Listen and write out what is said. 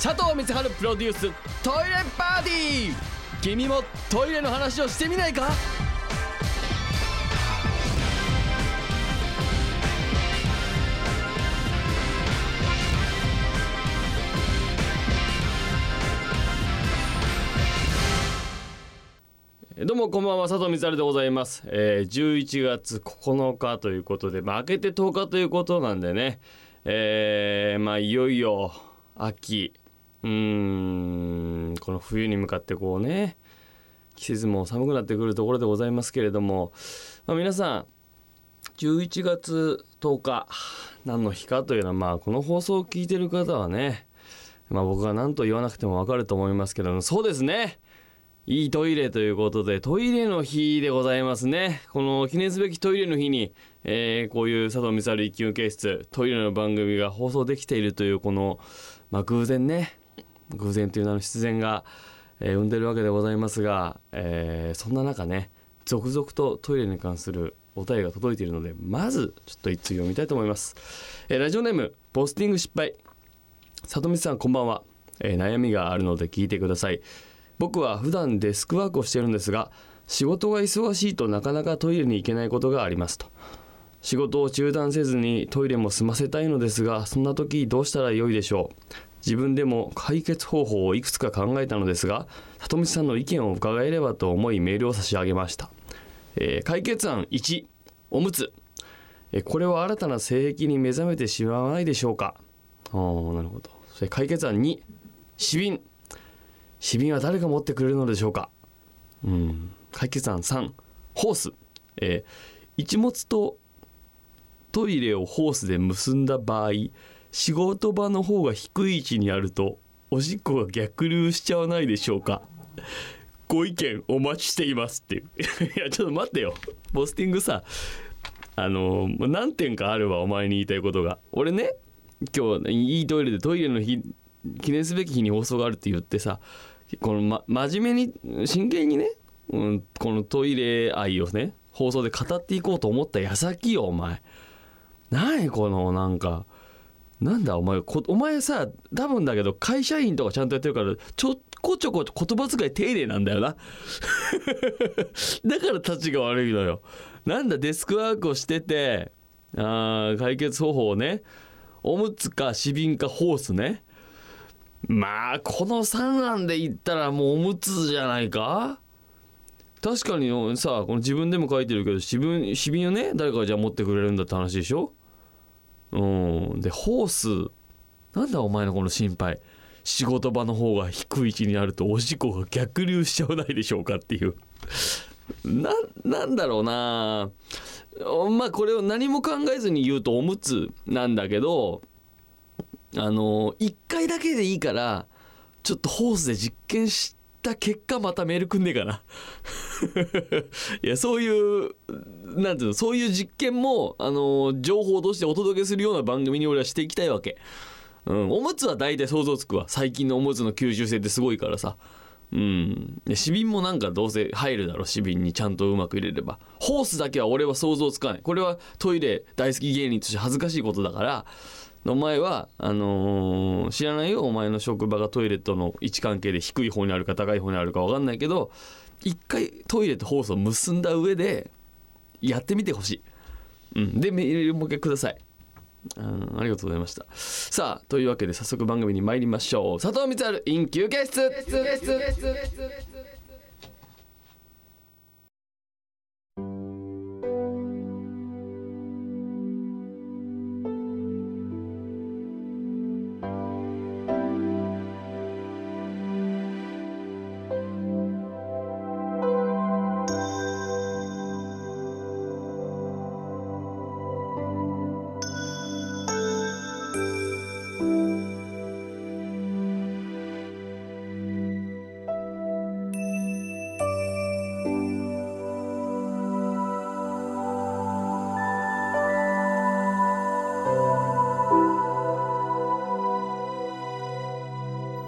佐藤光晴プロデューストイレパーティー。君もトイレの話をしてみないか？どうもこんばんは佐藤光晴でございます、えー、11月9日ということで、まあ、明けて10日ということなんでね。えー、まあいよいよ秋。うんこの冬に向かってこうね季節も寒くなってくるところでございますけれども、まあ、皆さん11月10日何の日かというのはまあこの放送を聞いてる方はねまあ僕が何と言わなくても分かると思いますけどもそうですね。いいトイレということでトイレの日でございますね。この記念すべきトイレの日に、えーこういう佐藤光一級警室トイレの番組が放送できているというこの、まあ、偶然ね偶然という名の必然が、えー生んでるわけでございますが、えーそんな中ね続々とトイレに関するお便りが届いているのでまずちょっと一通読みたいと思います、えーラジオネームポスティング失敗。里光さんこんばんは、えー悩みがあるので聞いてください。僕は普段デスクワークをしているんですが仕事が忙しいとなかなかトイレに行けないことがありますと。仕事を中断せずにトイレも済ませたいのですがそんな時どうしたらよいでしょう。自分でも解決方法をいくつか考えたのですが里見さんの意見を伺えればと思いメールを差し上げました、えー解決案1おむつ。えーこれは新たな性癖に目覚めてしまわないでしょうか。あーなるほど。それ解決案2死瓶死瓶は誰が持ってくれるのでしょうか。うん。解決案3ホース、えー一物とトイレをホースで結んだ場合仕事場の方が低い位置にあるとおしっこが逆流しちゃわないでしょうか。ご意見お待ちしていますって。い ういやちょっと待ってよ。ポスティングさあの何点かあるわお前に言いたいことが。俺ね今日いいトイレでトイレの日記念すべき日に放送があるって言ってさこの、ま、真面目に真剣にね、うん、このトイレ愛をね放送で語っていこうと思った矢先よお前。何このなんか。なんだお前お前さ多分だけど会社員とかちゃんとやってるからちょこちょこ言葉遣い丁寧なんだよな。だから立ちが悪いのよ。なんだデスクワークをしててあ解決方法をねおむつか死瓶かホースね。まあこの3案で言ったらもうおむつじゃないか。確かにさこの自分でも書いてるけど死瓶死瓶をね誰かがじゃあ持ってくれるんだって話でしょ。うん。でホース。なんだお前のこの心配。仕事場の方が低い位置にあるとおしっこが逆流しちゃわないでしょうかっていう。ななんだろうな。まあこれを何も考えずに言うとおむつなんだけどあの1回だけでいいからちょっとホースで実験した結果またメールくんねえかな。いやそういうなんていうのそういう実験もあの情報としてお届けするような番組に俺はしていきたいわけ、うん、おむつは大体想像つくわ。最近のおむつの吸収性ってすごいからさ。うん。で死瓶もなんかどうせ入るだろ死瓶にちゃんとうまく入れれば。ホースだけは俺は想像つかない。これはトイレ大好き芸人として恥ずかしいことだからお前はあのー知らないよお前の職場がトイレとの位置関係で低い方にあるか高い方にあるか分かんないけど一回トイレとホースを結んだ上でやってみてほしい、うん、でメールもう一回ください。うんありがとうございました。さあというわけで早速番組に参りましょう。佐藤光晴 in 休憩室。